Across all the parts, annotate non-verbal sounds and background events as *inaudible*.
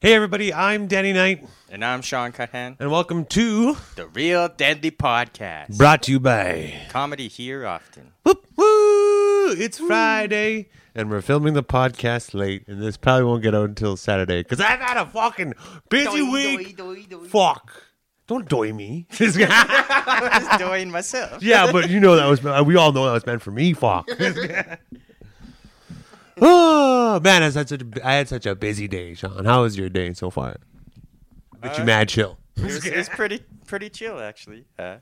Hey, everybody, I'm Danny Knight, And I'm Sean Cuthan, and welcome to the Real Deadly Podcast. Brought to You by. Comedy here often. Whoop, woo! It's Friday, and we're filming the podcast late, and this probably won't get out until Saturday because I've had a fucking busy week. Fuck. Don't doy me. I was doing myself. yeah, but you know that was, we all know that was meant for me. Fuck. *laughs* oh, man, I had, such a, I had such a busy day, Sean. How was your day so far? But you Uh, mad chill. It was, it *laughs* was pretty pretty chill actually. Uh,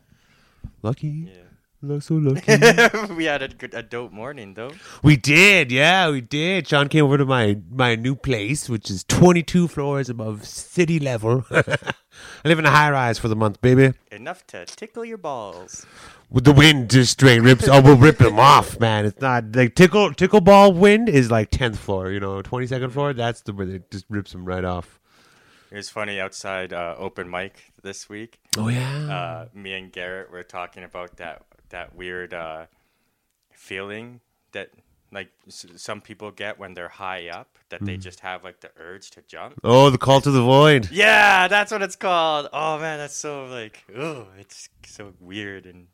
Lucky. yeah. Look so lucky. *laughs* we had a good a dope morning though. We did, yeah, we did. Sean came over to my my new place, which is 22 floors above city level. *laughs* I live in a high rise for the month, baby. Enough to tickle your balls. With the wind just straight rips, *laughs* oh, we'll rip them off, man. It's not like tickle tickle ball wind is like 10th floor, you know, 22nd floor. That's the where it just rips them right off. It was funny outside uh, open mic this week. Oh yeah, Uh, me and Garrett were talking about that that weird uh, feeling that like s- some people get when they're high up that they just have like the urge to jump. oh the call to the void. Yeah, that's what it's called. Oh man, that's so like, oh, it's so weird and it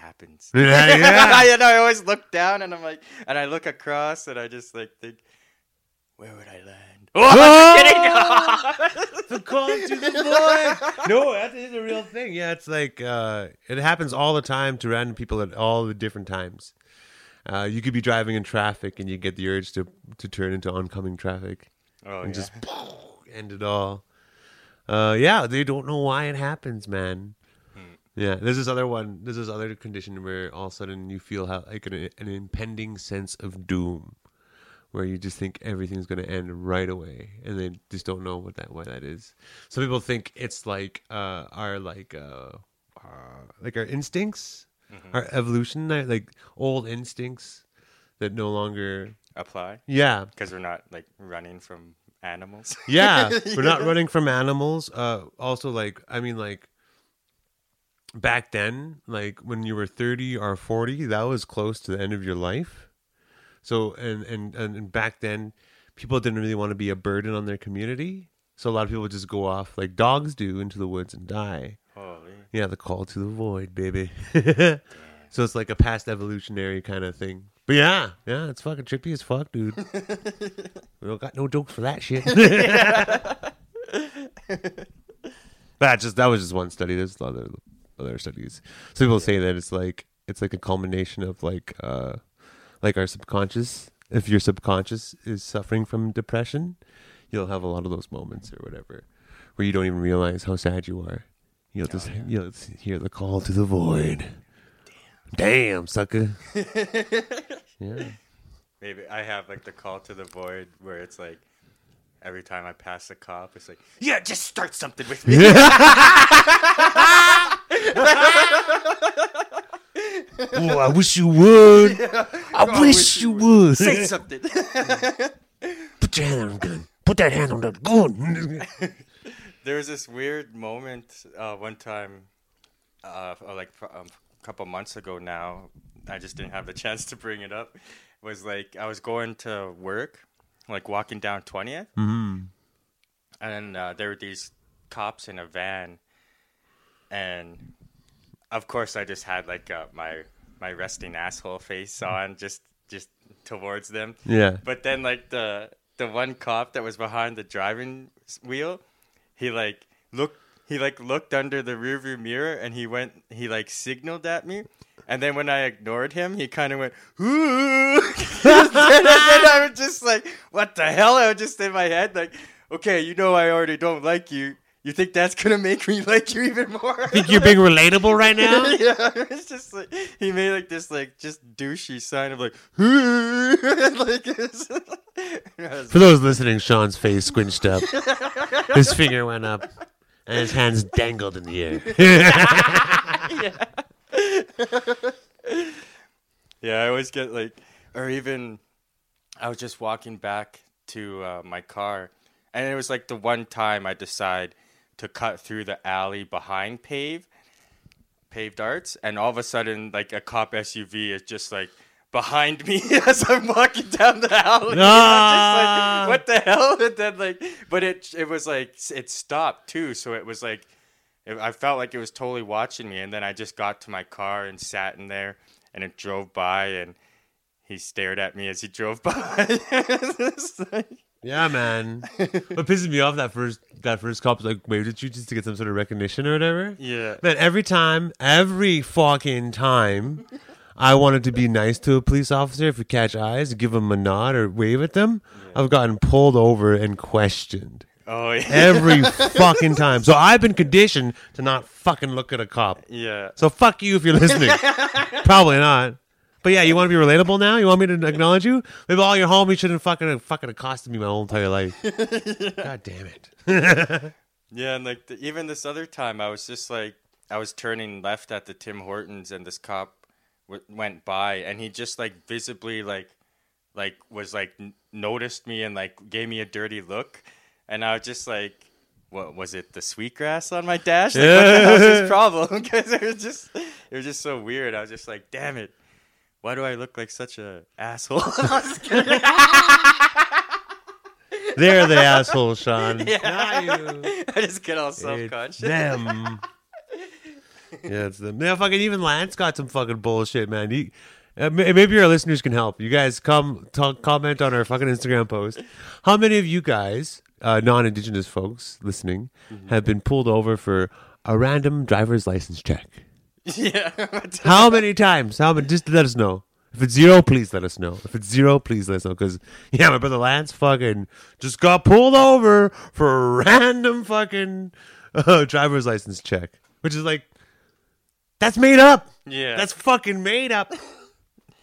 happens. *laughs* Yeah, yeah. know, I always look down and I'm like, and I look across and I just like think, where would I land? *laughs* Oh, I'm just kidding. *laughs* the call to the void. No, that is a real thing. Yeah, it's like uh, it happens all the time to random people at all the different times. Uh, you could be driving in traffic and you get the urge to to turn into oncoming traffic oh, and yeah. just end it all. Uh, yeah, they don't know why it happens, man. Yeah, there's this other one. There's this other condition where all of a sudden you feel how, like an, an impending sense of doom, where you just think everything's going to end right away, and they just don't know what that why that is. Some people think it's like uh, our like uh, uh, like our instincts, our evolution, like like old instincts that no longer. apply Yeah, because we're not like running from animals. yeah, *laughs* we're not running from animals. Uh, also, like I mean, like back then, like when you were thirty or forty, that was close to the end of your life. So, and and and, back then, people didn't really want to be a burden on their community. So a lot of people would just go off like dogs do into the woods and die. Oh, Holy. Yeah, the call to the void, baby. *laughs* so it's like a past evolutionary kind of thing. But yeah, yeah, it's fucking trippy as fuck, dude. *laughs* we don't got no jokes for that shit. *laughs* that just that was just one study. There's other other studies. Some people say that it's like it's like a culmination of like uh like our subconscious. If your subconscious is suffering from depression, you'll have a lot of those moments or whatever where you don't even realize how sad you are. You'll just you'll just hear the call to the void. Damn, sucker. *laughs* yeah. Maybe I have like the call to the void where it's like every time I pass a cop, it's like, yeah, just start something with me. *laughs* *laughs* Oh, I wish you would. I, wish, you would. Say something. *laughs* Put your hand on the gun. Put that hand on the gun. *laughs* there was this weird moment uh, one time, uh, uh, like um, a couple months ago now. I just didn't have the chance to bring it up. It Was like I was going to work, like walking down 20th, mm-hmm. and uh, there were these cops in a van, and of course I just had like uh, my my resting asshole face on, just just towards them. Yeah. But then like the the one cop that was behind the driving wheel, he like looked he like looked under the rearview mirror and he went he like signaled at me. And then when I ignored him, he kind of went, *laughs* Ooh. *laughs* and then I was just like, what the hell? I was just in my head like, okay, you know I already don't like you. You think that's gonna make me like you even more? Think you're being relatable right *laughs* now? yeah, it's just like he made like this like just douchey sign of like, *laughs* like *laughs* For those listening, Sean's face squinched up. His finger went up, and his hands dangled in the air. Yeah, I always get like, or even I was just walking back to uh, my car, and it was like the one time I decide to cut through the alley behind pave, paved arts, and all of a sudden, like a cop SUV is just like behind me *laughs* as I'm walking down the alley. *laughs* Like, what the hell? *laughs* And then like, but it it was like it stopped too. So it was like, it, I felt like it was totally watching me. And then I just got to my car and sat in there, and it drove by, and he stared at me as he drove by. Yeah, man. what pisses me off that first that first cop like waved at you just to get some sort of recognition or whatever. yeah. Man, every time, every fucking time, I wanted to be nice to a police officer if we catch eyes, give them a nod or wave at them. I've gotten pulled over and questioned Oh yeah. every *laughs* fucking time. So I've been conditioned to not fucking look at a cop. yeah. So fuck you if you're listening. *laughs* Probably not. But yeah, you want to be relatable now? You want me to acknowledge you? Maybe all your homies shouldn't fucking fucking accosted me my whole entire life. *laughs* God damn it. *laughs* Yeah, and like the, even this other time, I was just like, I was turning left at the Tim Hortons, and this cop w- went by, and he just like visibly like, like was like n- noticed me and like gave me a dirty look, and I was just like, what was it? The sweetgrass on my dash? Like, what the hell's his *laughs* problem? Because it was just, it was just so weird. I was just like, damn it. Why do I look like such a asshole? *laughs* I was just kidding. *laughs* They're the assholes, Sean. *laughs* Yeah. Not you. I just get all self-conscious. them. yeah, it's them. Yeah, fucking even Lance got some fucking bullshit, man. He, uh, maybe our listeners can help. You guys come talk, comment on our fucking Instagram post. How many of you guys, uh, non-indigenous folks listening, have been pulled over for a random driver's license check? Yeah. How many times? How many? Just let us know. If it's zero, please let us know. If it's zero, please let us know. Because yeah, my brother Lance fucking just got pulled over for a random fucking uh, driver's license check, which is like that's made up. Yeah. That's fucking made up.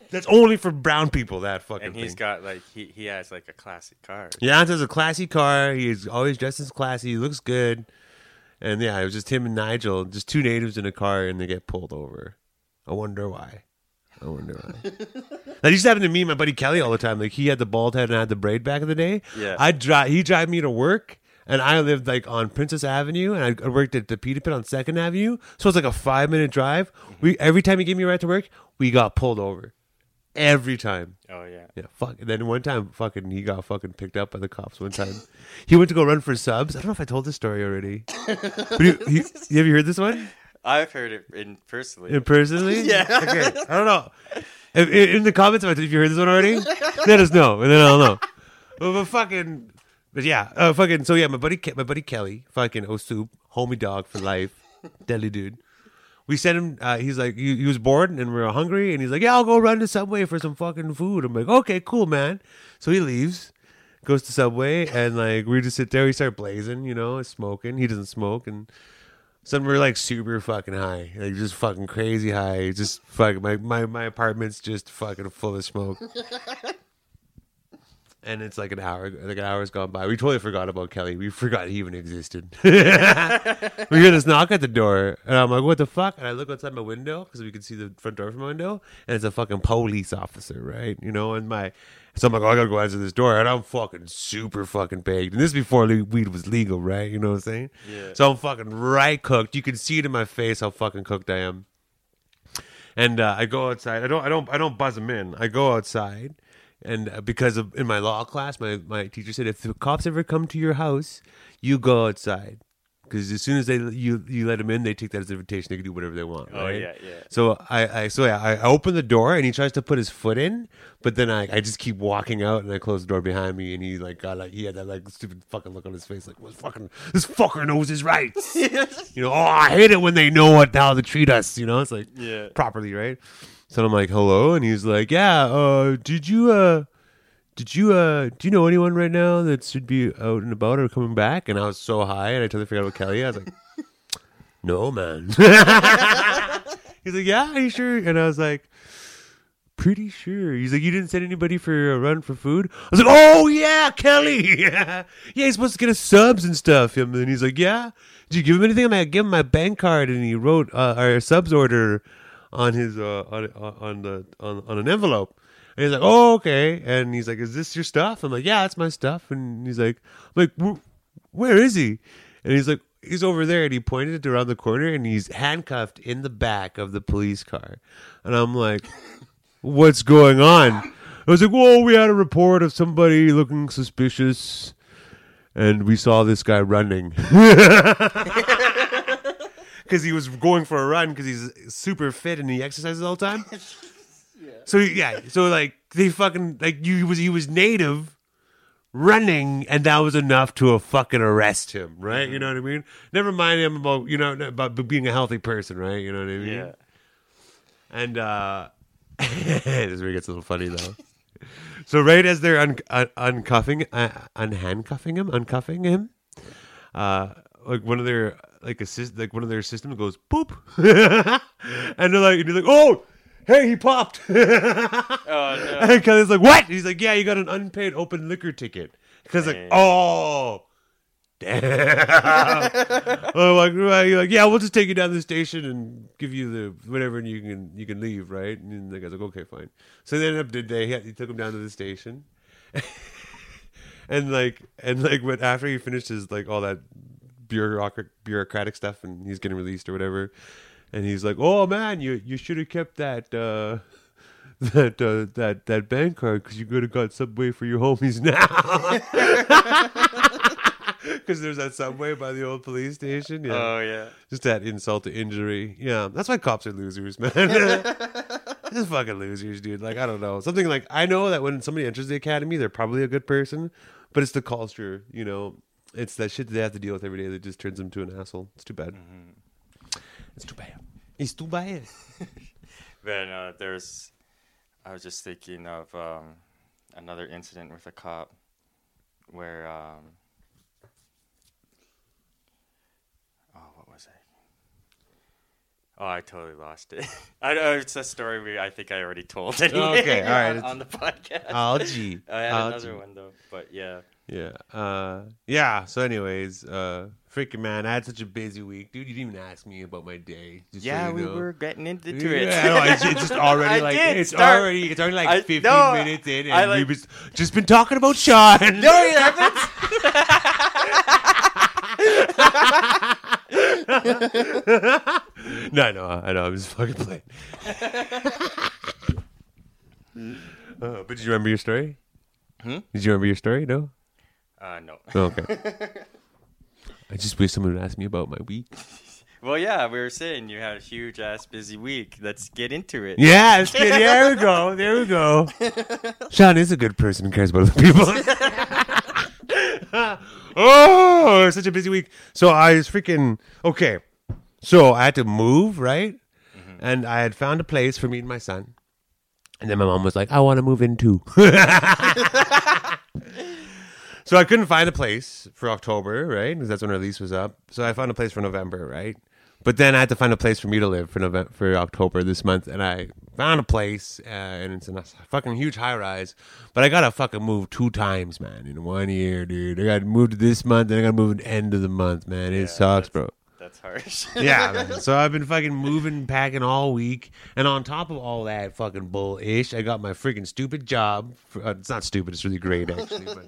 That's only for brown people. That fucking. and he's thing. got like he, he has like a classic car. Yeah, Lance has a classy car. He's always dressed as classy. He looks good. And yeah, it was just him and Nigel, just two natives in a car, and they get pulled over. I wonder why. I wonder why. *laughs* that used to happen to me and my buddy Kelly all the time. Like he had the bald head and I had the braid back in the day. Yeah. I'd drive. He drive me to work, and I lived like on Princess Avenue, and I- worked at the Pita Pit on Second Avenue. So it was like a five minute drive. Mm-hmm. We every time he gave me a ride to work, we got pulled over. Every time. Oh yeah. Yeah, fuck. And then one time, fucking, he got fucking picked up by the cops. One time, he went to go run for subs. I don't know if I told this story already. But have *laughs* you heard this one I've heard it in personally. in personally? *laughs* Yeah. Okay. I don't know. If, in the comments, if you heard this one already, let us know, and then I'll know. But, but fucking, but yeah, uh, fucking. So yeah, my buddy, my buddy Kelly, fucking Osup, homie dog for life, deadly dude. We sent him. Uh, he's like, he, he was bored and we were hungry, and he's like, yeah, I'll go run to Subway for some fucking food. I'm like, okay, cool, man. So he leaves, goes to Subway, and like we just sit there. We start blazing, you know, smoking. He doesn't smoke, and suddenly we're like super fucking high, like just fucking crazy high. Just fucking my my my apartment's just fucking full of smoke. *laughs* And it's like an hour, like an hour's gone by. We totally forgot about Kelly. We forgot he even existed. *laughs* *laughs* we hear this knock at the door, and I'm like, "What the fuck?" And I look outside my window because we can see the front door from my window, and it's a fucking police officer, right? You know, and my so I'm like, "Oh, I gotta go answer this door," and I'm fucking super fucking baked. And this is before weed was legal, right? You know what I'm saying? Yeah. So I'm fucking right cooked. You can see it in my face how fucking cooked I am. And uh, I go outside. I don't. I don't. I don't buzz them in. I go outside, and uh, because of in my law class, my my teacher said if the cops ever come to your house, you go outside. Because as soon as they you you let them in, they take that as an invitation. They can do whatever they want. Oh, yeah, yeah. So I, I so yeah, I, I open the door and he tries to put his foot in, but then I, I just keep walking out and I close the door behind me and he like got like he had that like stupid fucking look on his face like, "Was fucking this fucker knows his rights." *laughs* you know, oh, I hate it when they know what how to treat us. You know, it's like Yeah. properly, right? So I'm like, hello, and he's like, yeah. Uh, did you uh, did you uh, do you know anyone right now that should be out and about or coming back? And I was so high, and I totally forgot about Kelly. I was like, *laughs* no, man. *laughs* he's like, yeah, are you sure? And I was like. Pretty sure. He's like, you didn't send anybody for a run for food. I was like, oh yeah, Kelly. *laughs* yeah, he's supposed to get us subs and stuff. And he's like, yeah. Did you give him anything? I'm like, give him my bank card, and he wrote uh, our subs order on his uh, on on the on, on an envelope. And he's like, oh okay. And he's like, is this your stuff? I'm like, yeah, that's my stuff. And he's like, like, "Wh- where is he? And he's like, he's over there. And he pointed it around the corner, and he's handcuffed in the back of the police car. And I'm like. *laughs* what's going on. I was like, whoa, we had a report of somebody looking suspicious, and we saw this guy running. *laughs* *laughs* Because he was going for a run because he's super fit and he exercises all the time. *laughs* So yeah, so like they fucking like you he was he was native running and that was enough to uh, fucking arrest him, right? You know what I mean? Never mind him about you know about being a healthy person, right? You know what I mean? Yeah. And uh *laughs* this is where it gets a little funny though. So right as they're un- un- uncuffing, uh, unhandcuffing him, uncuffing him, uh, like one of their like assist, like one of their systems goes boop, *laughs* and they're like, and you're like, oh, hey, he popped. *laughs* Oh no. and Kelly's like, what? He's like, yeah, you got an unpaid open liquor ticket. Because like, oh. Damn. *laughs* oh, like, right, like, yeah, we'll just take you down to the station and give you the whatever, and you can you can leave, right? And the guy's like, okay, fine. So they ended up did they? He took him down to the station, and like and like when after he finished his like all that bureaucratic bureaucratic stuff, and he's getting released or whatever, and he's like, oh man, you you should have kept that. uh *laughs* that uh, that that bank card because you could have got subway for your homies now. *laughs* Because there's that subway by the old police station. Yeah, Oh yeah. just that insult to injury. Yeah, that's why cops are losers, man. *laughs* just fucking losers, dude. Like I don't know something like I know that when somebody enters the academy, they're probably a good person, but it's the culture. You know, it's that shit that they have to deal with every day that just turns them to an asshole. It's too bad. It's too bad. It's too bad. *laughs* Then uh, there's, I was just thinking of um, another incident with a cop where, um, oh, what was it? Oh, I totally lost it. *laughs* I know it's a story we I think I already told anyway Okay, all right, on, it's- *laughs* on the podcast. Algae. I had Algae. another one though, but yeah. Yeah. Uh yeah. So anyways, uh freaking man, I had such a busy week. Dude, you didn't even ask me about my day. Just so Yeah, you we know. were getting into Yeah, it. I know, it's, it's just *laughs* already I like it's start- already it's already like I- 15 no, minutes in and I like- we've just- just been talking about Sean. No, you haven't. *laughs* no, no, I know. I'm just fucking playing. *laughs* uh, but did you remember your story? Hmm? Did you remember your story? No. Uh, no. Oh, okay. *laughs* I just wish someone would ask me about my week. *laughs* Well, yeah, we were saying you had a huge ass busy week. Let's get into it. Yeah, it's good. there we go. There we go. *laughs* Sean is a good person and cares about other people. oh, it's such a busy week. So I was freaking okay. So I had to move, right? And I had found a place for me and my son. And then my mom was like, I want to move in too. So I couldn't find a place for October, right? Because that's when our lease was up. So I found a place for November, right? But then I had to find a place for me to live for November, for October this month, and I found a place, uh, and it's a fucking huge high rise. But I gotta fucking move two times, man, in one year, dude. I got moved this month, and I gotta move at the end of the month, man. It Yeah, sucks, bro. That's harsh. *laughs* Yeah, man. *laughs* So I've been fucking moving, packing all week, and on top of all that fucking bullish, I got my freaking stupid job. For, uh, it's not stupid; it's really great, actually. but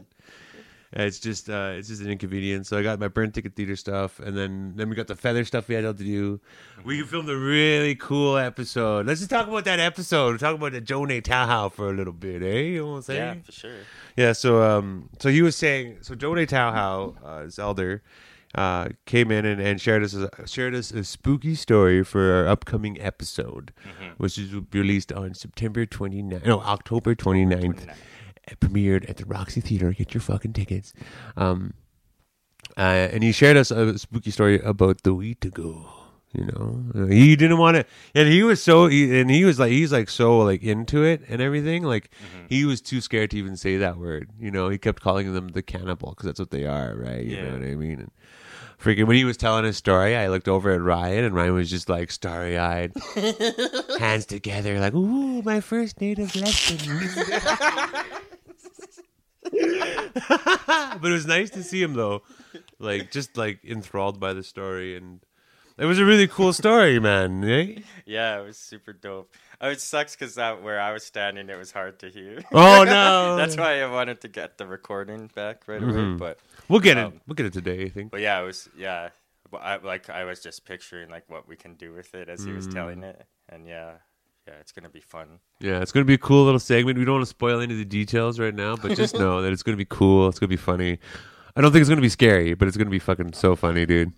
it's just, uh, it's just an inconvenience. So I got my burn ticket theater stuff, and then then we got the feather stuff we had to do. We filmed a really cool episode. Let's just talk about that episode. Talk about the Joe Naytowhow for a little bit, eh? You know what I'm saying? yeah, for sure. Yeah, so um, so he was saying, so Joe Naytowhow, uh, his elder, uh, came in and, and shared us a, shared us a spooky story for our upcoming episode, which is released on September 29th, no, October 29th. 29th. It premiered at the Roxy Theater. Get your fucking tickets. Um, uh, and he shared us a spooky story about the week ago. You know, Uh, he didn't want to, and he was so, he, and he was like, he's like so like into it and everything. Like he was too scared to even say that word. You know, he kept calling them the cannibal because that's what they are, right? You know what I mean? And freaking when he was telling his story, I looked over at Ryan, and Ryan was just like starry eyed, *laughs* hands together, like, "Ooh, my first native lesson." *laughs* *laughs* *laughs* but it was nice to see him though, like just like enthralled by the story, and it was a really cool story, man. Eh? Yeah, it was super dope. Oh, it sucks because that where I was standing, it was hard to hear. Oh no, *laughs* That's why I wanted to get the recording back right away. Mhm. But we'll get um, it. We'll get it today, I think. but yeah, it was yeah. I like I was just picturing like what we can do with it as he was Mm. telling it, and yeah, yeah, it's gonna be fun. Yeah, it's gonna be a cool little segment. We don't want to spoil any of the details right now, but just *laughs* know that it's gonna be cool. It's gonna be funny. I don't think it's gonna be scary, but it's gonna be fucking so funny, dude.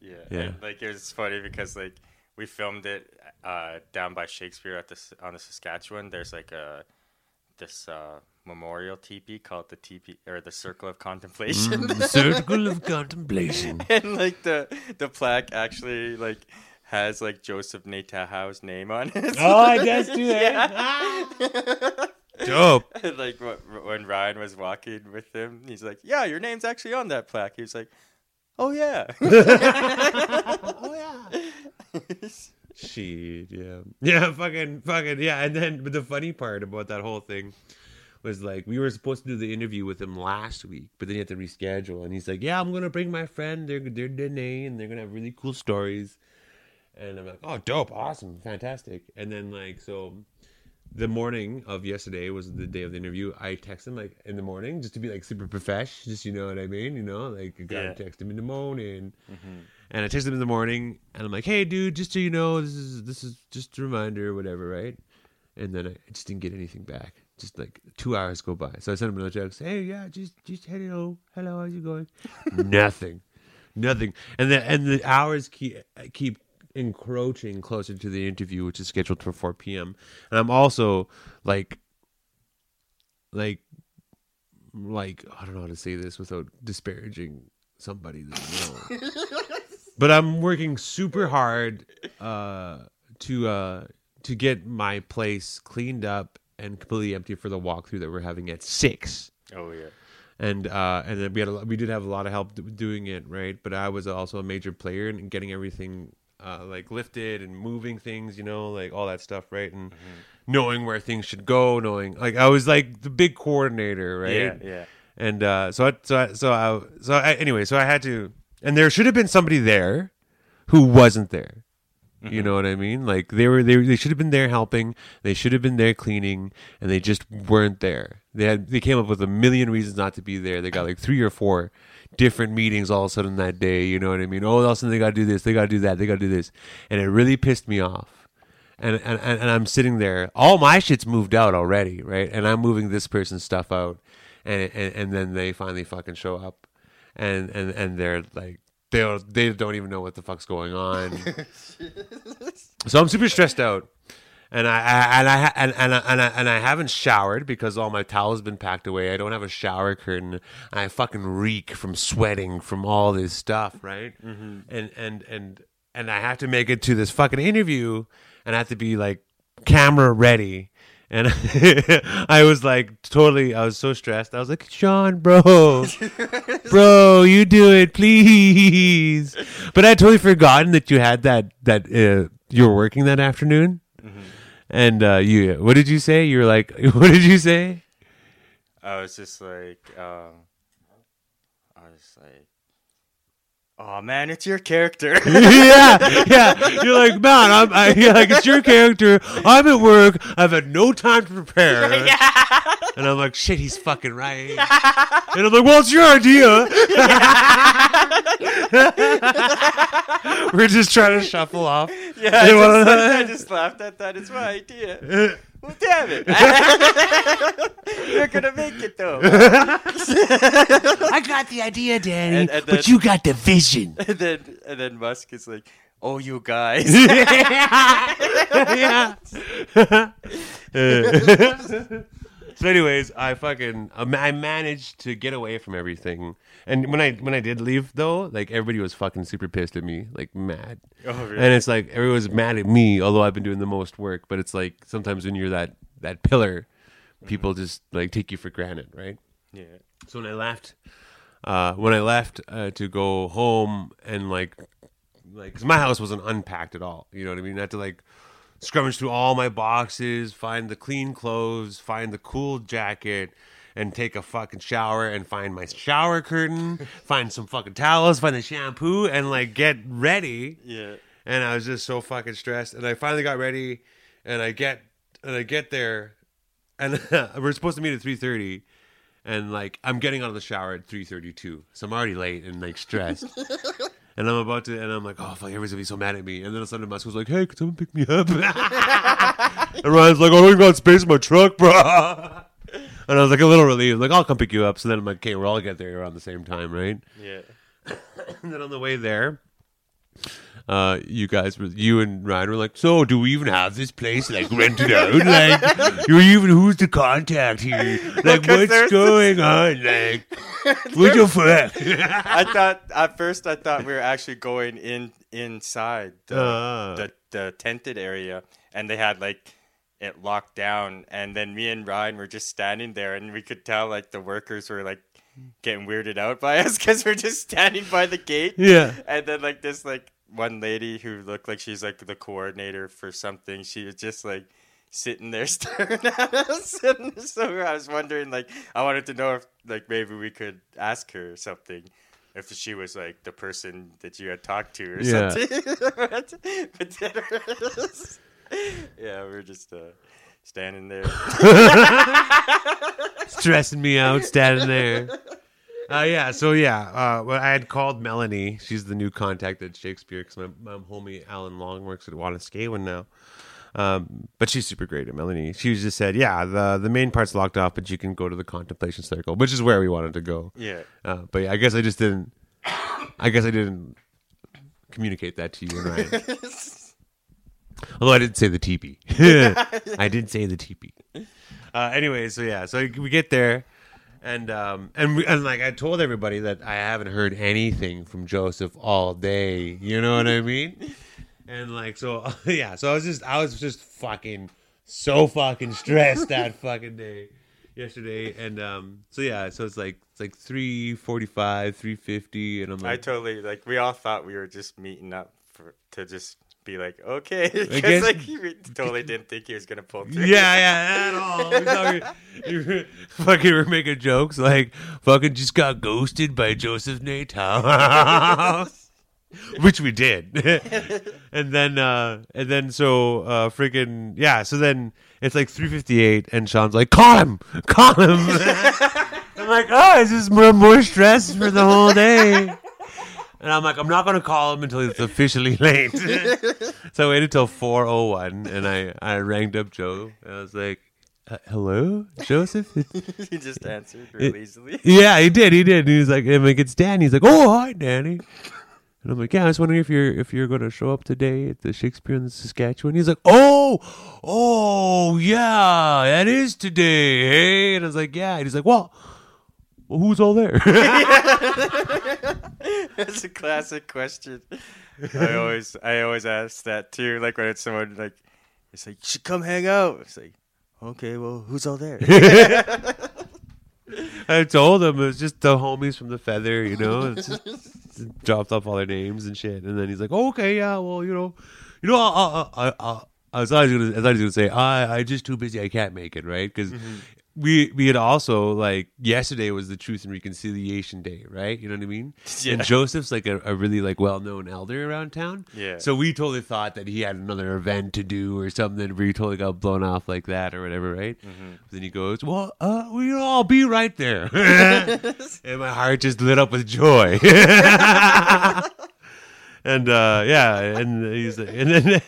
Yeah, Yeah. and, like it's funny because like we filmed it uh, down by Shakespeare at this on the Saskatchewan. There's like a this uh, memorial teepee called the teepee or the Circle of Contemplation, the circle of *laughs* contemplation. and like the the plaque actually like has like Joseph Naytowhow's name on it. *laughs* Oh, I guess *laughs* do that. Eh? Ah. Dope. *laughs* Like when Ryan was walking with him, he's like, "Yeah, your name's actually on that plaque." He was like, "Oh yeah." Oh yeah. Shit, yeah, yeah, fucking, fucking, yeah. And then, but the funny part about that whole thing was like we were supposed to do the interview with him last week, but then he had to reschedule. And he's like, "Yeah, I'm gonna bring my friend. They're they're Dene, and they're gonna have really cool stories." And I'm like, "Oh, dope, awesome, fantastic." And then like so. The morning of yesterday was the day of the interview. I text him like in the morning just to be like super profesh, just you know what I mean, you know, like I gotta Yeah. text him in the morning. Mm-hmm. And I text him in the morning, and I'm like, "Hey, dude, just so you know, this is this is just a reminder, whatever, right?" And then I just didn't get anything back. Just like two hours go by, so I sent him another text. Hey, yeah, just just hello, hello, how's it going? *laughs* Nothing, nothing. And the and the hours keep keep encroaching closer to the interview, which is scheduled for 4 p.m. And I'm also like, like, like I don't know how to say this without disparaging somebody that I know *laughs* but I'm working super hard uh, to uh, to get my place cleaned up and completely empty for the walkthrough that we're having at six. oh yeah. And uh, and then we had a, we did have a lot of help doing it, right? But I was also a major player in getting everything uh, like lifted and moving things, you know, like all that stuff, right? And knowing where things should go, knowing like I was like the big coordinator, right? Yeah, yeah. and uh, so I, so I, so I, so I, anyway, so I had to, and there should have been somebody there who wasn't there. You know what I mean? Like they were, they, they should have been there helping. They should have been there cleaning, and they just weren't there. They had, they came up with a million reasons not to be there. They got like three or four different meetings all of a sudden that day. You know what I mean? Oh, all of a sudden they got to do this, they got to do that, they got to do this, and it really pissed me off and, and and I'm sitting there. All my shit's moved out already, right? And I'm moving this person's stuff out, and and, and then they finally fucking show up, and and and they're like they don't, they don't even know what the fuck's going on. *laughs* so I'm super stressed out. And I, I and I and and I, and I and I haven't showered because all my towels been packed away. I don't have a shower curtain. I fucking reek from sweating from all this stuff, right? And and and and I have to make it to this fucking interview, and I have to be like camera ready. And *laughs* I was like totally, I was so stressed. I was like, Sean, bro, *laughs* bro, you do it, please. But I totally forgotten that you had that that uh, you were working that afternoon. And uh, you, what did you say? You were like, *laughs* what did you say? I was just like, um, I was like, oh man, it's your character. *laughs* *laughs* yeah, yeah. You're like, man, I'm I, *laughs* yeah, like it's your character. I'm at work. I've had no time to prepare. yeah. And I'm like, shit, he's fucking right. And I'm like, well, it's your idea. We're just trying to shuffle off. yeah, I just, I just laughed at that. It's my idea. Well, damn it! *laughs* You're gonna make it though. I got the idea, Danny, And- and then- but you got the vision. *laughs* And then, and then Musk is like, "Oh, you guys." *laughs* yeah. so, anyways, I fucking I managed to get away from everything. And when I when I did leave though, like everybody was fucking super pissed at me, like mad. Oh, really? And it's like everyone's mad at me, although I've been doing the most work. But it's like sometimes when you're that that pillar, people just like take you for granted, right? yeah. So when I left, uh, when I left uh, to go home and like, like, cause my house wasn't unpacked at all. You know what I mean? I had to like scrummage through all my boxes, find the clean clothes, find the cool jacket, and take a fucking shower and find my shower curtain, find some fucking towels, find the shampoo, and like get ready Yeah. and I was just so fucking stressed. And I finally got ready, and I get and I get there, and *laughs* we're supposed to meet at three thirty, and like I'm getting out of the shower at three thirty two, so I'm already late and like stressed. *laughs* And I'm about to, and I'm like, oh fuck, everybody's gonna be so mad at me. And then all of a sudden, Musk was like, hey, could someone pick me up? *laughs* and Ryan's like, oh, I don't even got space in my truck, bro. And I was like a little relieved, like I'll come pick you up. So then I'm like, okay, we're all get there around the same time, right? Yeah. *coughs* And then on the way there, uh, you guys were, you and Ryan were like, so do we even have this place like rented out? *laughs* Like, you even who's the contact here? Like, what's there's going on? Like, *laughs* what the fuck? I thought at first I thought we were actually going in inside the Ah. the, the tented area, and they had like it locked down, and then me and Ryan were just standing there, and we could tell like the workers were like getting weirded out by *laughs* us because we're just standing by the gate, yeah. and then like this like one lady who looked like she's like the coordinator for something, she was just like sitting there *laughs* staring at us *laughs* and so i was wondering like i wanted to know if like maybe we could ask her something if she was like the person that you had talked to or Yeah. something but, but yeah we are just uh standing there *laughs* stressing me out standing there. Uh, yeah, so yeah, uh, well, I had called Melanie. She's the new contact at Shakespeare because my, my homie Alan Long works at Wanuskewin now. Um, but she's super great at Melanie. She just said, yeah, the the main part's locked off, but you can go to the contemplation circle, which is where we wanted to go. yeah Uh, but yeah, I guess I just didn't. I guess I didn't communicate that to you Ryan. *laughs* Although I didn't say the teepee. *laughs* *laughs* I didn't say the teepee. Uh, anyway, so yeah, so we get there, and um, and we, and like I told everybody that I haven't heard anything from Joseph all day. You know what I mean? And like so, *laughs* yeah. So I was just I was just fucking so fucking stressed that fucking day yesterday, and um, so yeah, so it's like it's like three forty five, three fifty, and I'm like i totally like we all thought we were just meeting up for to just be like okay *laughs* because like we totally didn't think he was gonna pull through *laughs* Yeah, yeah, at all. We thought we- we fucking were making jokes like fucking just got ghosted by Joseph Naytowhow. *laughs* Which we did. and then uh and then so uh freaking yeah, so then it's like 358 and Sean's like, Call him! Call him I'm like, oh, it's just more more stress for the whole day. And I'm like, I'm not gonna call him until it's officially *laughs* late. *laughs* so I waited till 4:01, and I I rang up Joe. And I was like, uh, "Hello, Joseph." *laughs* he just answered real easily yeah, he did. He did. And he was like, "I'm like, it's Danny." He's like, "Oh, hi, Danny." And I'm like, "Yeah, I was wondering if you're if you're gonna show up today at the Shakespeare in the Saskatchewan." He's like, "Oh, oh, yeah, that is today." Hey, and I was like, "Yeah." And he's like, "Well." Well, who's all there? *laughs* *laughs* That's a classic question. I always I always ask that too. Like when it's someone like it's like you should come hang out. It's like okay, well who's all there? *laughs* I told him it was just the homies from the Feather, you know. It's just, just dropped off all their names and shit, and then he's like, oh, "Okay, yeah, well, you know, you know, I, I, I, I, I was always gonna, I was always gonna say, I, I just too busy, I can't make it, right? Because mm-hmm. We, we had also like yesterday was the Truth and Reconciliation Day, right? You know what I mean? *laughs* Yeah. And Joseph's like a, a really like well known elder around town, Yeah. So we totally thought that he had another event to do or something, where he totally got blown off like that or whatever, right? Then he goes, "Well, uh, we'll all be right there," *laughs* *laughs* and my heart just lit up with joy. and uh, yeah, and he's and then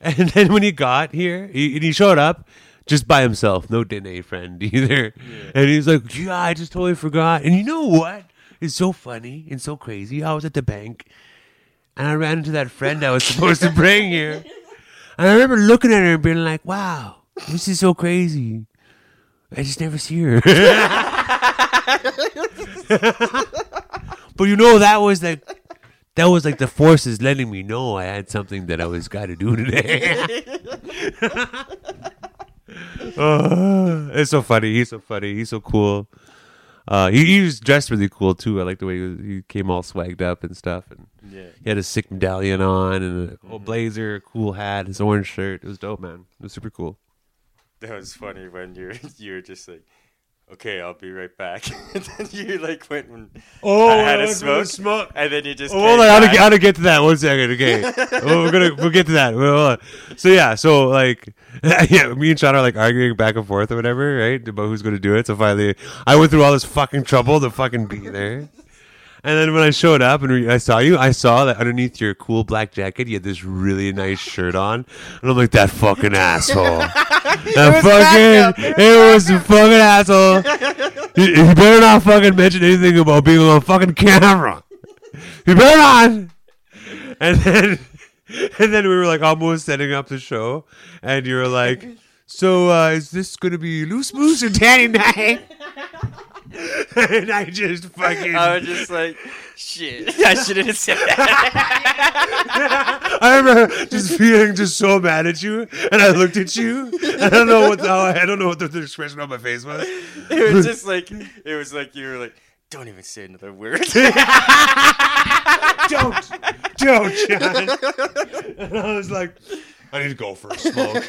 and then when he got here, he, and he showed up just by himself, no Dene friend *laughs* either. And he's like, "Yeah, I just totally forgot." And you know what? It's so funny and so crazy. I was at the bank and I ran into that friend I was supposed to bring here. And I remember looking at her and being like, wow, this is so crazy. I just never see her. *laughs* but you know, that was like, that was like the forces letting me know I had something that I was got to do today. *laughs* *laughs* It's so funny. He's so funny. He's so cool. Uh, he, he was dressed really cool too. I like the way he, was, he came all swagged up and stuff. And yeah. he had a sick medallion on and a cool blazer, a cool hat, his orange shirt. It was dope, man. It was super cool. That was funny when you *laughs* you were just like, okay, I'll be right back. *laughs* and then you like went and Oh, I had a smoke, smoke, and then you just Oh, hold on, to, back. get, to get to that? One second, okay. *laughs* oh, we're gonna we'll get to that. Well, hold on. So yeah, so like, *laughs* yeah, me and Sean are like arguing back and forth or whatever, right, about who's gonna do it. So finally, I went through all this fucking trouble to fucking be there, And then when I showed up and re- I saw you, I saw that underneath your cool black jacket, you had this really nice shirt on, and I'm like, that fucking asshole. *laughs* that fucking, it was a fucking asshole. he, he better not fucking mention anything about being on fucking camera. He better not. And then, *laughs* and then we were like almost setting up the show, and you were like, "So uh, is this gonna be loose moose or Danny Knight?" *laughs* and I just fucking. I was just like, shit. *laughs* I shouldn't have said that. *laughs* I remember just feeling just so mad at you, and I looked at you. And I don't know what the, I don't know what the, the expression on my face was. It was just like it was like you were like, don't even say another word. Don't, don't, John. And I was like, I need to go for a smoke.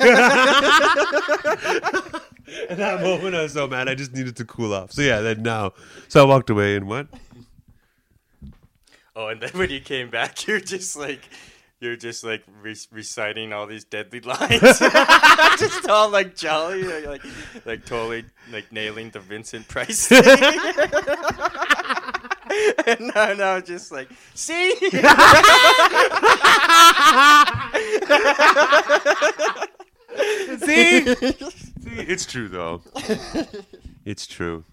At that moment, I was so mad. I just needed to cool off. So yeah, then now, so I walked away and what? oh, and then when you came back, *laughs* you're just like. You're just like re- reciting all these deadly *laughs* lines, *laughs* just all like jolly, like, like like totally like nailing the Vincent Price thing. and now, now just like, see, See? See, it's true though. *laughs* It's true.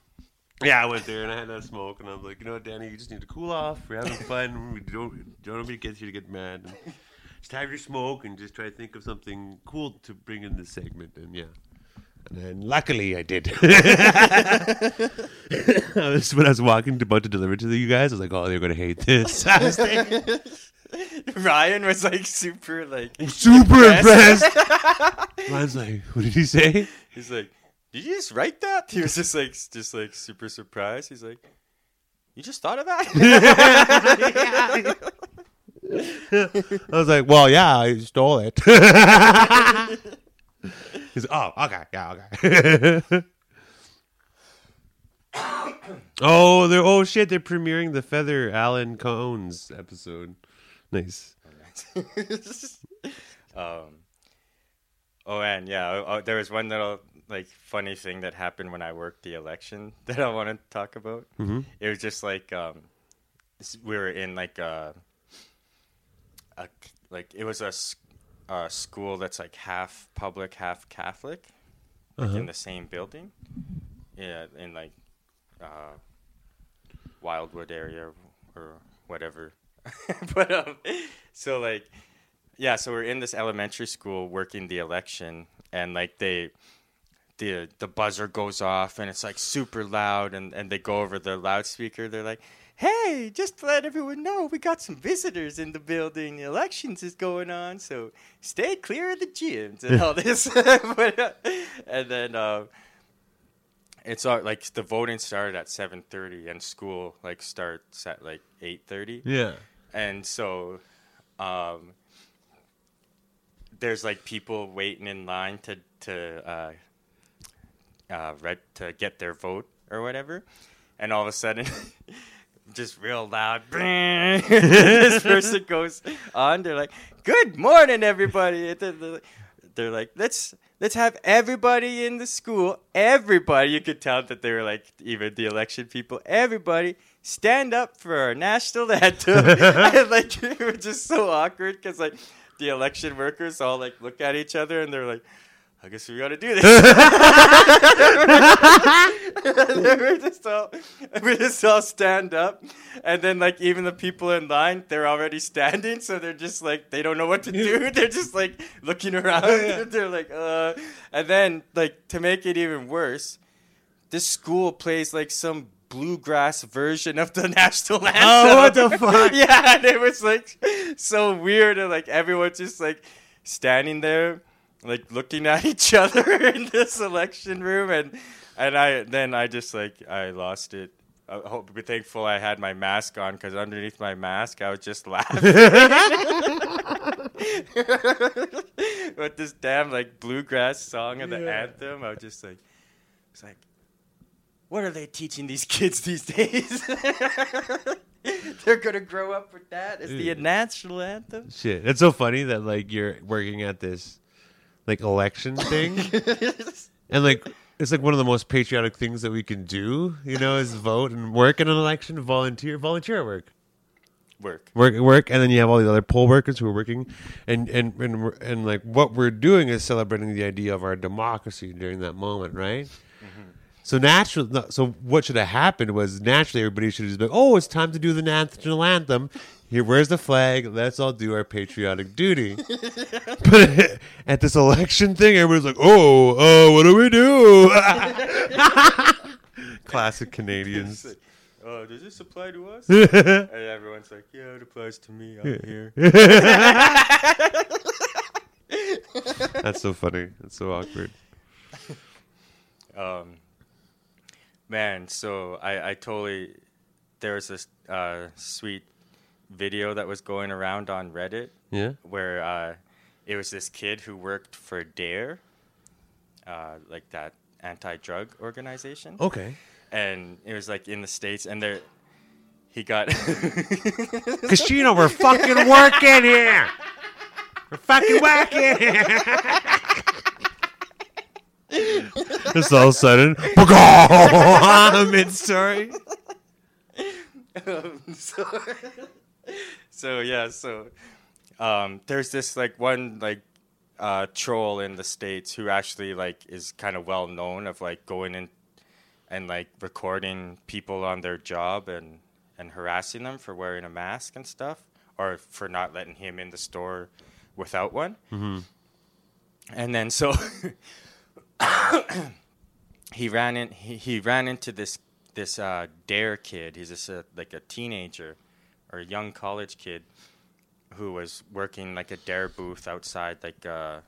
Yeah, I went there and I had that smoke, and I'm like, you know what, Danny, you just need to cool off. We're having fun. We don't don't want me to get you to get mad. And just have your smoke and just try to think of something cool to bring in this segment. And yeah. And then luckily I did. *laughs* I was, when I was walking to, about to deliver to you guys, I was like, oh, they're going to hate this. *laughs* I was thinking, Ryan was like super like super impressed. Ryan's *laughs* like, what did he say? He's like, "Did you just write that?" He was just like, just like super surprised. He's like, "You just thought of that?" *laughs* I was like, well, yeah, I stole it. *laughs* He's like, oh, okay, yeah, okay. oh, they're oh shit, they're premiering the Feather Alan Cones episode. *laughs* Nice. *laughs* um. Oh, and yeah, oh, there was one little like funny thing that happened when I worked the election *laughs* that I want to talk about. Mhm. It was just like um, we were in like a, a like it was a school that's like half public, half Catholic, like Uh-huh. in the same building. Yeah, in like uh, Wildwood area or whatever. *laughs* but um, so like, yeah, so we're in this elementary school working the election, and like they, the the buzzer goes off, and it's like super loud, and and they go over the loudspeaker. They're like. Hey, just to let everyone know, we got some visitors in the building. The elections is going on, so stay clear of the gyms and all *laughs* this. *laughs* But, uh, and then uh, it's all, like the voting started at seven thirty, and school like starts at like eight thirty Yeah. And so um, there's like people waiting in line to to uh, uh, read, to get their vote or whatever, and all of a sudden, *laughs* just real loud, *laughs* this person goes on. They're like, "Good morning, everybody." They're like, "Let's." Let's have everybody in the school, everybody, you could tell that they were like, even the election people, everybody stand up for our national anthem. *laughs* and like, it was just so awkward because like the election workers all like look at each other and they're like, I guess we gotta do this. *laughs* were just all, *laughs* we just all stand up, and then like even the people in line, they're already standing, so they're just like they don't know what to do. They're just like looking around. they're like, uh, and then like to make it even worse, this school plays like some bluegrass version of the *laughs* national oh, anthem. Oh, what the fuck? *laughs* yeah, and it was like so weird, and like everyone's just like standing there, like looking at *laughs* each other in this election room, and and I then I just like I lost it. I hope be thankful I had my mask on because underneath my mask I was just laughing. With this damn like bluegrass song of the Yeah. anthem, I was just like, it's like, what are they teaching these kids these days? *laughs* They're gonna grow up with that as the national anthem. Shit. It's so funny that like you're working at this like election thing *laughs* and like it's like one of the most patriotic things that we can do. You know, is vote and work in an election, volunteer, volunteer work. Work. work work and then you have all the other poll workers who are working and and and, and like what we're doing is celebrating the idea of our democracy during that moment right mm-hmm. So natural no, so what should have happened was naturally everybody should have just been like, oh it's time to do the national anthem. Here where's the flag? Let's all do our patriotic duty. *laughs* But at this election thing everybody's like oh oh what do we do? *laughs* Classic canadians. Oh, does this apply to us? *laughs* and everyone's like, yeah, it applies to me. I'm here. that's so funny. That's so awkward. Um, man, so I, I totally there was this uh, sweet video that was going around on Reddit yeah where uh, it was this kid who worked for Dare, uh, like that anti-drug organization, okay and it was like in the states, and there he got *laughs* Cause you know we're fucking working here. We're fucking working. *laughs* *laughs* Just all of a sudden, *laughs* mid story. *laughs* um, so, so yeah, so um, there's this like one like uh, troll in the states who actually like is kind of well known of like going in and like recording people on their job and and harassing them for wearing a mask and stuff or for not letting him in the store without one. And then so *coughs* he ran in he, he ran into this this uh, dare kid. He's just a, like a teenager or a young college kid who was working like a dare booth outside like uh,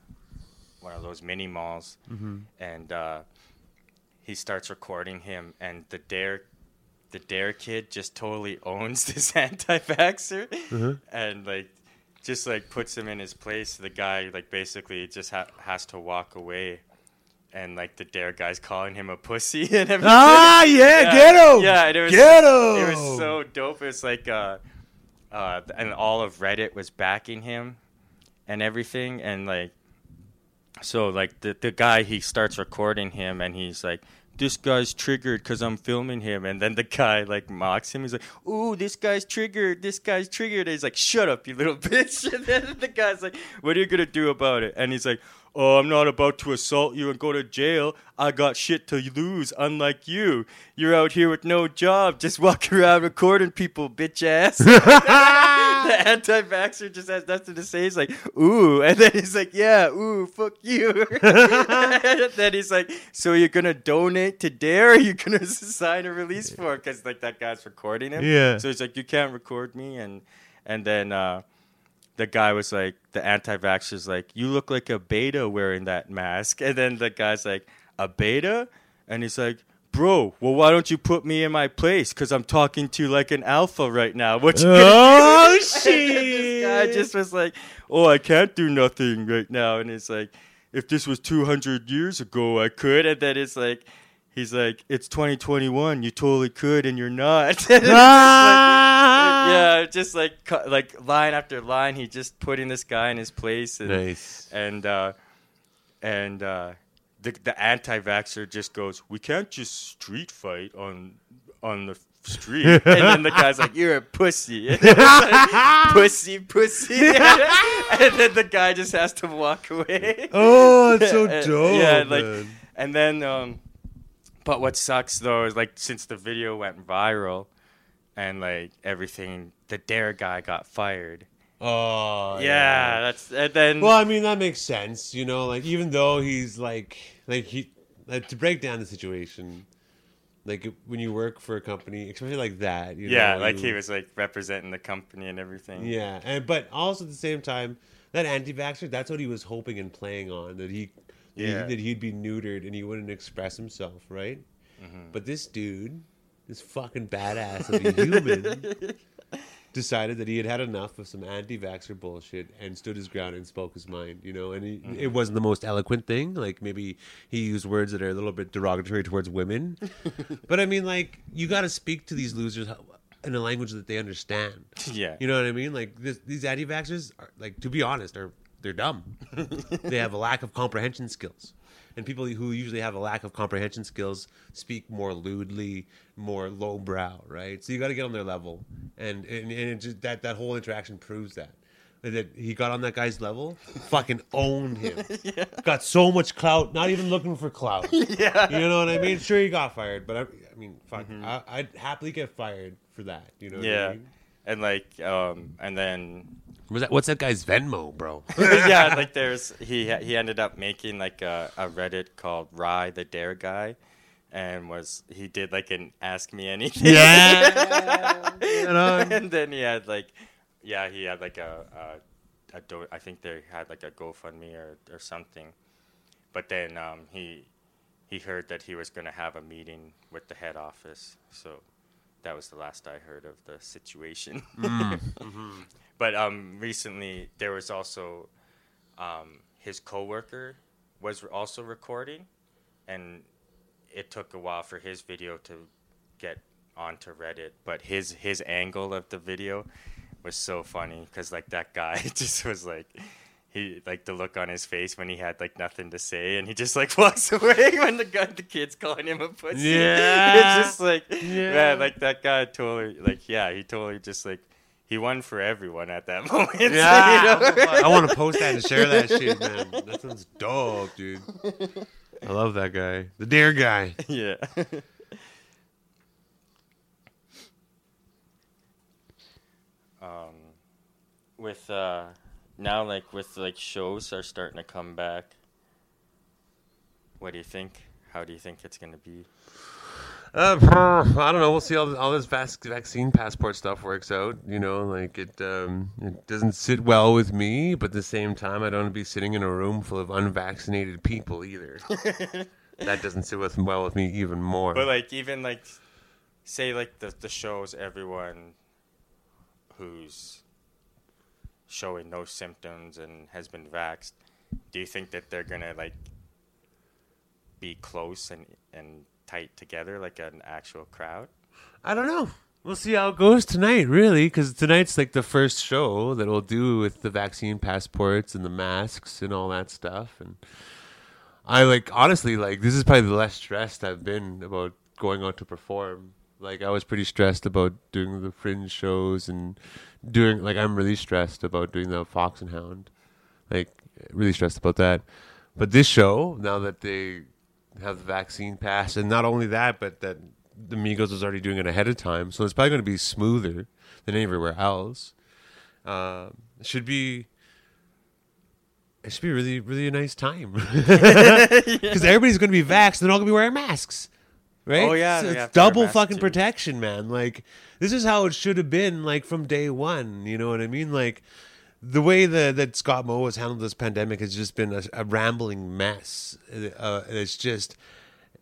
one of those mini malls. And uh, he starts recording him and the dare the dare kid just totally *laughs* owns this *laughs* anti-vaxxer and like just like puts him in his place. The guy like basically just ha- has to walk away and like the dare guy's calling him a pussy *laughs* and everything Ah, yeah, Yeah, get him. yeah and it was get him. it was so dope it was like uh uh and all of reddit was backing him and everything and like so like the the guy he starts recording him and he's like this guy's triggered because I'm filming him, and then the guy like mocks him. He's like, "Ooh, this guy's triggered. This guy's triggered." And he's like, "Shut up, you little *laughs* bitch!" *laughs* And then the guy's like, "What are you gonna do about it?" And he's like, "Oh, I'm not about to assault you and go to jail. I got shit to lose. Unlike you, you're out here with no job, just *laughs* walking around recording people, bitch ass." *laughs* *laughs* the anti-vaxxer just has nothing to say. He's like, "Ooh," and then he's like, "Yeah, ooh, fuck you." and then he's like, "So you're gonna donate to Dare? Or you gonna sign a release form?" Because like that guy's recording him. Yeah. So he's like, "You can't record me," and and then uh, the guy was like, the anti-vaxxer's like, "You look like a beta wearing that mask," *laughs* and then the guy's like, "A beta?" And he's like. Bro, well, why don't you put me in my place? Because I'm talking to like an alpha right now. *laughs* What you gonna oh, do? *laughs* Oh this guy just was like, "Oh, I can't do nothing right now," and it's like, "If this was 200 years ago, I could." And then it's like, he's like, "It's 2021. You totally could, and you're not." And *laughs* just like- *laughs* Ah! yeah, just like like line after line, he just putting this guy in his place, and Nice. and uh, and uh, the the anti-vaxxer just goes, "We can't just street fight on on the street." *laughs* and then the guy's like, "You're a pussy, like, pussy, pussy," and then the guy just has to walk away. Oh, it's so And- dope. yeah, like, man. and then um, but what sucks though is like since the video went viral, and like everything, the dare guy got fired. Oh, yeah, that's and then Well, I mean that makes sense, you know. Like even though he's like, like he, like to break down the situation, like when you work for a company, especially like that, you yeah, know, like you- he was like representing the company and everything. Yeah, and but also at the same time, that anti-vaxxer, that's what he was hoping and playing on that he- Yeah. that he'd be neutered and he wouldn't express himself, right? Mm-hmm. But this dude, this fucking badass of a *laughs* human, decided that he had had enough of some anti-vaxxer bullshit and stood his ground and spoke his mind, you know. And he, Mm-hmm. it wasn't the most eloquent thing. Like maybe he used words that are a little bit derogatory towards women, *laughs* but I mean, like you got to speak to these losers in a language that they understand. yeah, You know what I mean? Like this, these anti-vaxxers, are, like to be honest, are they're dumb. *laughs* they have a lack of comprehension skills. And people who usually have a lack of comprehension skills speak more lewdly, more lowbrow, right? So you got to get on their level, and and, and it just, that that whole interaction proves that that he got on that guy's level, fucking owned him. *laughs* Got so much clout, not even looking for clout. *laughs* Yeah. You know what I mean? Sure, he got fired, but I, I mean, fuck, I, I'd happily get fired for that. You know? What I Yeah. mean? And like, um, and then that what's that guy's Venmo, bro? *laughs* *laughs* yeah, like there's he he ended up making like a, a Reddit called Rye the Dare Guy, and was he did like an Ask Me Anything. yeah. *laughs* You know? and then he had like, yeah, he had like a a, a do- I think they had like a GoFundMe or or something, but then um, he he heard that he was gonna have a meeting with the head office, so that was the last I heard of the situation. *laughs* But um, recently there was also um, his coworker was also recording, and it took a while for his video to get onto Reddit. But his his angle of the video was so funny because like that guy *laughs* just was like. He like the look on his face when he had like nothing to say, and he just like *laughs* walks away when the guy, the kid's calling him a pussy. *laughs* Yeah. it's just like Yeah. man, like that guy totally like yeah, he totally just like he won for everyone at that *laughs* moment. you Yeah, know? I want to post that and share that shit, man. That sounds dope, dude. I love that guy, the dare guy. yeah. um, with uh, now like with like shows are starting to come back. What do you think? How do you think it's gonna be? Uh, I don't know. We'll see how all this vac- vaccine passport stuff works out. You know, like it, um, it doesn't sit well with me, but at the same time, I don't want to be sitting in a room full of unvaccinated people either. *laughs* that doesn't sit with well with me even more. But like even like say like the the shows everyone who's showing no symptoms and has been vaxxed, do you think that they're gonna like be close and and tight together like an actual crowd? I don't know. We'll see how it goes tonight, really, because tonight's like the first show that we'll do with the vaccine passports and the masks and all that stuff. And I like honestly, like this is probably the less stressed I've been about going out to perform. Like I was pretty stressed about doing the fringe shows and doing like I'm really stressed about doing the Fox and Hound. Like really stressed about that. But this show, now that they have the vaccine pass, and not only that, but that the Amigos was already doing it ahead of time, so it's probably going to be smoother than everywhere else. Um, it should be. It should be really, really a nice time *laughs* *laughs* *laughs* because everybody's going to be vaxxed. They're all going to be wearing masks, right? Oh, yeah, So they it's have to wear double fucking too. protection, man. Like this is how it should have been, like from day one. You know what I mean? Like the way that, that Scott Moe has handled this pandemic has just been a, a rambling mess. Uh, it's just,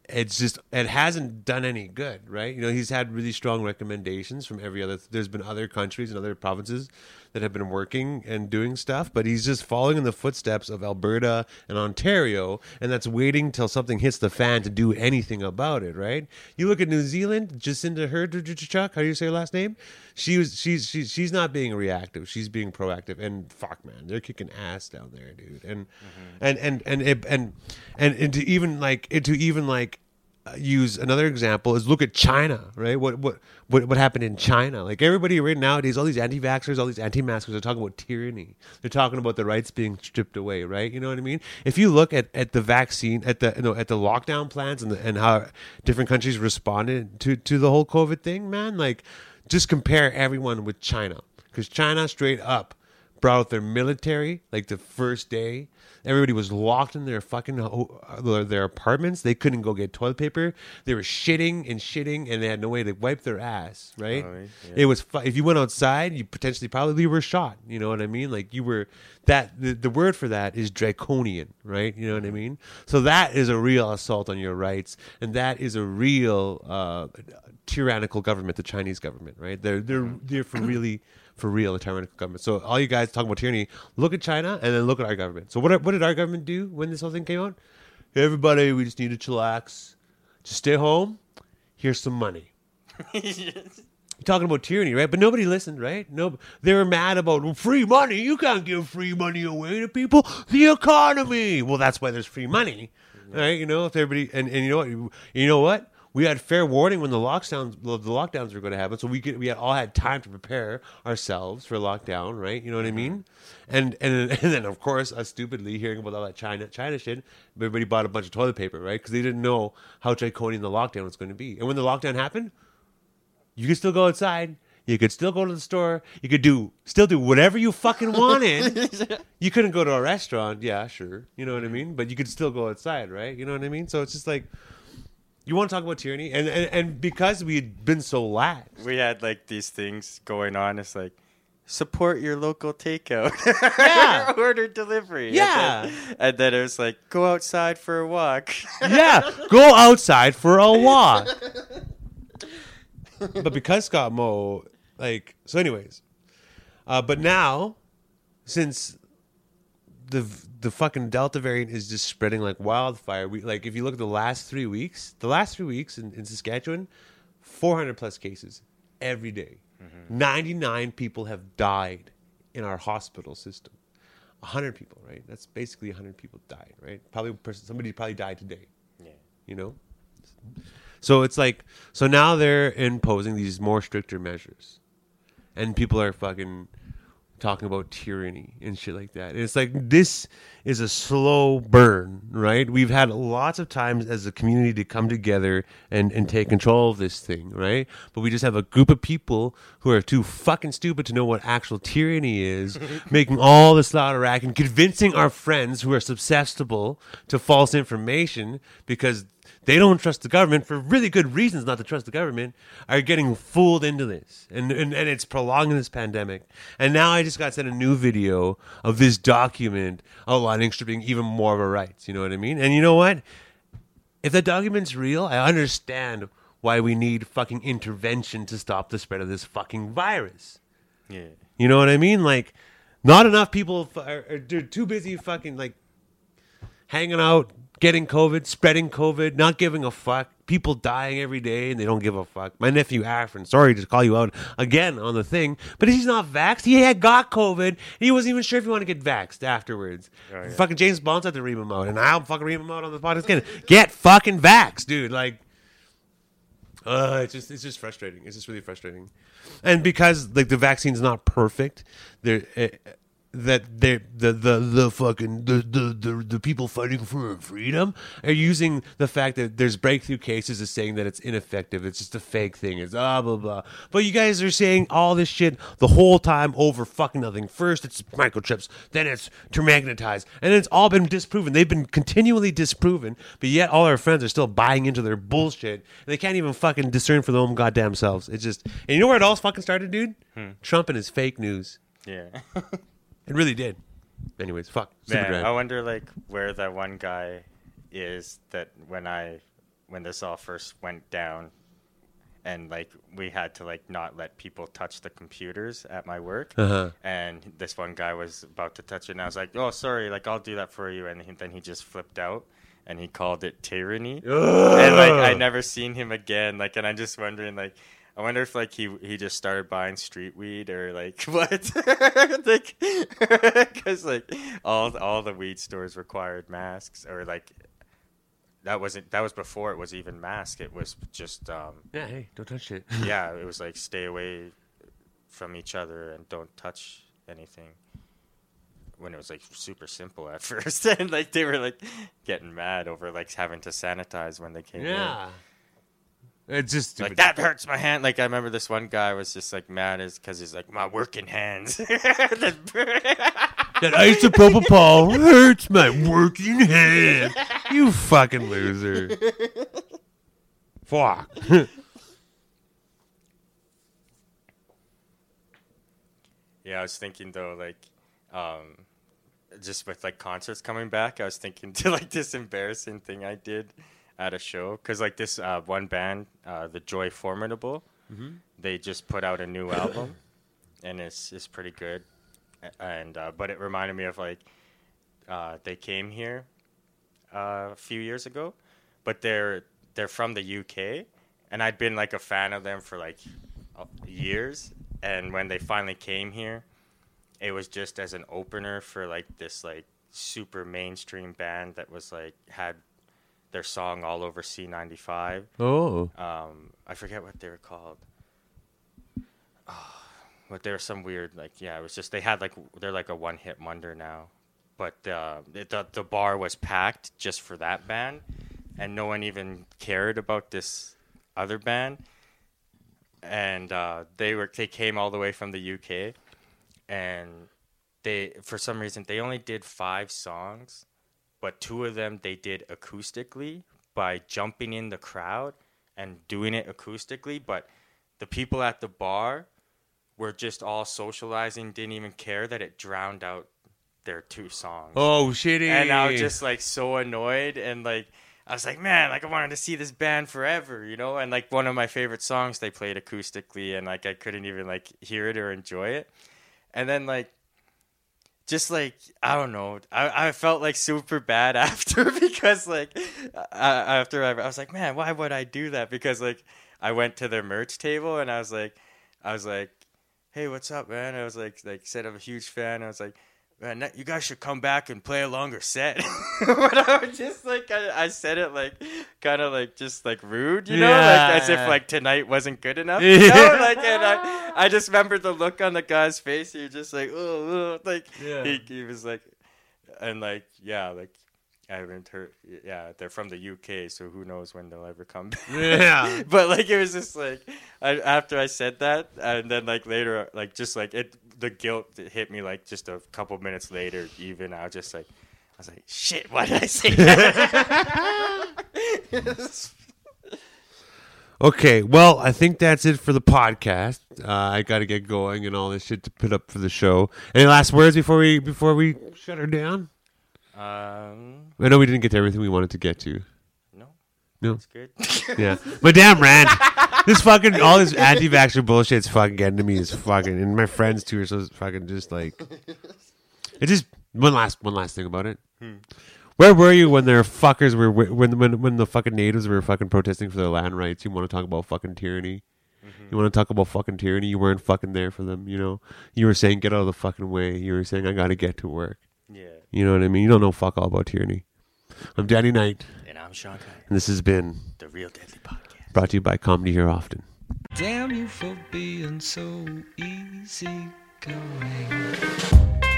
it's just, it hasn't done any good, right? You know, he's had really strong recommendations from every other. There's been other countries and other provinces that have been working and doing stuff, but he's just following in the footsteps of Alberta and Ontario, and that's waiting till something hits the fan to do anything about it, right? You look at New Zealand, Jacinda Ardern, how do you say her last name? She was she's she's she's not being reactive, she's being proactive, and fuck man, they're kicking ass down there, dude, and and and and and and and, and to even like to even like use another example is look at China, right? What what what what happened in China? Like everybody right nowadays, all these anti-vaxxers, all these anti-maskers are talking about tyranny. They're talking about the rights being stripped away, right? You know what I mean? If you look at, at the vaccine, at the you know at the lockdown plans and the, and how different countries responded to to the whole COVID thing, man, like just compare everyone with China because China straight up brought out their military like the first day. Everybody was locked in their fucking ho- their apartments. They couldn't go get toilet paper. They were shitting and shitting, and they had no way to wipe their ass. Right? Oh, yeah. It was fu- if you went outside, you potentially probably were shot. You know what I mean? Like you were that. The, the word for that is draconian. Right? You know what I mean? So that is a real assault on your rights, and that is a real uh, tyrannical government, the Chinese government. Right? They're they're they're for really for real a tyrannical government. So all you guys talking about tyranny, look at China and then look at our government. So what what did our government do when this whole thing came out? Everybody, we just need to chillax. Just stay home. Here's some money. *laughs* talking about tyranny, right? But nobody listened, right? No, they were mad about free money. You can't give free money away to people. The economy. Well, that's why there's free money, right? You know, if everybody and, and you know what, you know what, we had fair warning when the lockdowns the lockdowns were going to happen, so we could, we had all had time to prepare ourselves for lockdown, right? You know what I mean? Mm-hmm. And and *laughs* and then of course, us stupidly hearing about all that China China shit, everybody bought a bunch of toilet paper, right? Because they didn't know how draconian the lockdown was going to be. And when the lockdown happened, you could still go outside. You could still go to the store. You could do still do whatever you fucking wanted. *laughs* you couldn't go to a restaurant, yeah, sure. You know what I mm-hmm. mean? But you could still go outside, right? You know what I mean? So it's just like you want to talk about tyranny, and and, and because we had been so lax, We had like these things going on. It's like support your local takeout. *laughs* Yeah. *laughs* Order delivery. And Yeah. then, and then it was like go outside for a walk. *laughs* yeah, go outside for a walk. but because Scott Moe, like, so, anyways, uh, but now, since the the fucking Delta variant is just spreading like wildfire, we like if you look at the last three weeks, the last three weeks in, in Saskatchewan, four hundred plus cases every day. 99 people have died in our hospital system. 100 people, right? That's basically 100 people died, right? Probably person, somebody probably died today yeah. you know so it's like so now they're imposing these more stricter measures and people are fucking talking about tyranny and shit like that. And it's like this is a slow burn right? We've had lots of times as a community to come together and and take control of this thing right? But we just have a group of people who are too fucking stupid to know what actual tyranny is *laughs* making all this loud rack and convincing our friends who are susceptible to false information because they don't trust the government for really good reasons not to trust the government are getting fooled into this. And, and and it's prolonging this pandemic. And now i just got sent a new video of this document outlining stripping even more of our rights. You know what i mean? And you know what? If that document's real i understand why we need fucking intervention to stop the spread of this fucking virus. Yeah. you know what I mean? Like, not enough people are, are they're too busy fucking like hanging out, getting COVID, spreading COVID, not giving a fuck. People dying every day and they don't give a fuck. My nephew Afrin, sorry to call you out again on the thing, but he's not vaxxed. He had got COVID. He wasn't even sure if he wanted to get vaxxed afterwards. Oh, yeah. Fucking James Bond's had to ream him out, and I'll fucking ream him out on the podcast again. Get fucking vaxxed, dude. Like, uh, it's just it's just frustrating. It's just really frustrating, and because like the vaccine's not perfect, there uh, that they the the the fucking the, the the the people fighting for freedom are using the fact that there's breakthrough cases as saying that it's ineffective. It's just a fake thing. It's blah blah blah. But you guys are saying all this shit the whole time over fucking nothing. First it's microchips, then it's to magnetize, and it's all been disproven. They've been continually disproven, but yet all our friends are still buying into their bullshit. And they can't even fucking discern for their own goddamn selves. It's just, and you know where it all fucking started, dude? Hmm. Trump and his fake news. Yeah. *laughs* It really did. Anyways, fuck. Man, grand. I wonder like where that one guy is that when I when this all first went down and like we had to like not let people touch the computers at my work Uh-huh. and this one guy was about to touch it and I was like, "Oh, sorry, like I'll do that for you." And he, then he just flipped out and he called it tyranny. and like I never seen him again like and I'm just wondering like I wonder if like he he just started buying street weed or like *laughs* what, *laughs* like *laughs* because like all all the weed stores required masks or like that wasn't that was before it was even mask. It was just um Yeah, hey, don't touch it. yeah it was like stay away from each other and don't touch anything. When it was like super simple at first, and like they were like getting mad over like having to sanitize when they came in. It's just like that hurts my hand. Like I remember this one guy was just like mad is because he's like my working hands. That isopropyl hurts my working hand. You fucking loser. Fuck. *laughs* yeah, I was thinking though, like, um, just with like concerts coming back, I was thinking to like this embarrassing thing I did at a show because like this uh, one band, uh, the Joy Formidable, they just put out a new album, *coughs* and it's it's pretty good, and uh, but it reminded me of like uh, they came here uh, a few years ago, but they're they're from the UK, and I'd been like a fan of them for like years, and when they finally came here, it was just as an opener for like this like super mainstream band that was like had their song all over C95. Oh. Um, I forget what they were called. Oh, but there was some weird like yeah, it was just they had like they're like a one hit wonder now, but uh, it, the the bar was packed just for that band, and no one even cared about this other band, and uh, they were they came all the way from the UK, and they for some reason they only did five songs, but two of them they did acoustically by jumping in the crowd and doing it acoustically, but the people at the bar were just all socializing, didn't even care that it drowned out their two songs. Oh, shitty. And I was just like so annoyed and like I was like, man, like I wanted to see this band forever, you know? And like one of my favorite songs they played acoustically and like I couldn't even like hear it or enjoy it. And then like just like I don't know, I, I felt like super bad *laughs* after because like I, after I, I was like, man, why would I do that? Because like I went to their merch table and I was like, I was like, hey, what's up, man? I was like, like said I'm a huge fan. I was like, man, you guys should come back and play a longer set. *laughs* but I was just like, I, I said it like, kind of like just like rude, you know, Yeah. like as if like tonight wasn't good enough, *laughs* you know, like and I, I just remember the look on the guy's face. He was just like, oh, oh," like Yeah. he, he was like, and like yeah, like. I haven't heard. Yeah, they're from the UK, so who knows when they'll ever come back. Yeah. *laughs* but like it was just like I, after I said that, and then like later, like just like it, the guilt hit me like just a couple minutes later. Even I was just like, I was like, shit, why did I say that? *laughs* *laughs* Okay, well, I think that's it for the podcast. Uh, I got to get going and all this shit to put up for the show. Any last words before we before we shut her down? um, I know we didn't get to everything we wanted to get to. no, No, it's good. yeah, damn, Rand, *laughs* this fucking all this anti-vaxxer bullshit's fucking getting to me. Is fucking and my friends too are so fucking just like it. Just one last one last thing about it. Where were you when their fuckers were when when when the fucking natives were fucking protesting for their land rights? You want to talk about fucking tyranny? Mm-hmm. You want to talk about fucking tyranny? You weren't fucking there for them. You know, you were saying get out of the fucking way. You were saying I got to get to work. yeah, You know what I mean? You don't know fuck all about tyranny. I'm Danny Knight, and I'm Sean Kite, and this has been the Real Deadly Podcast. brought to you by Comedy Here Often. Damn you for being so easy going.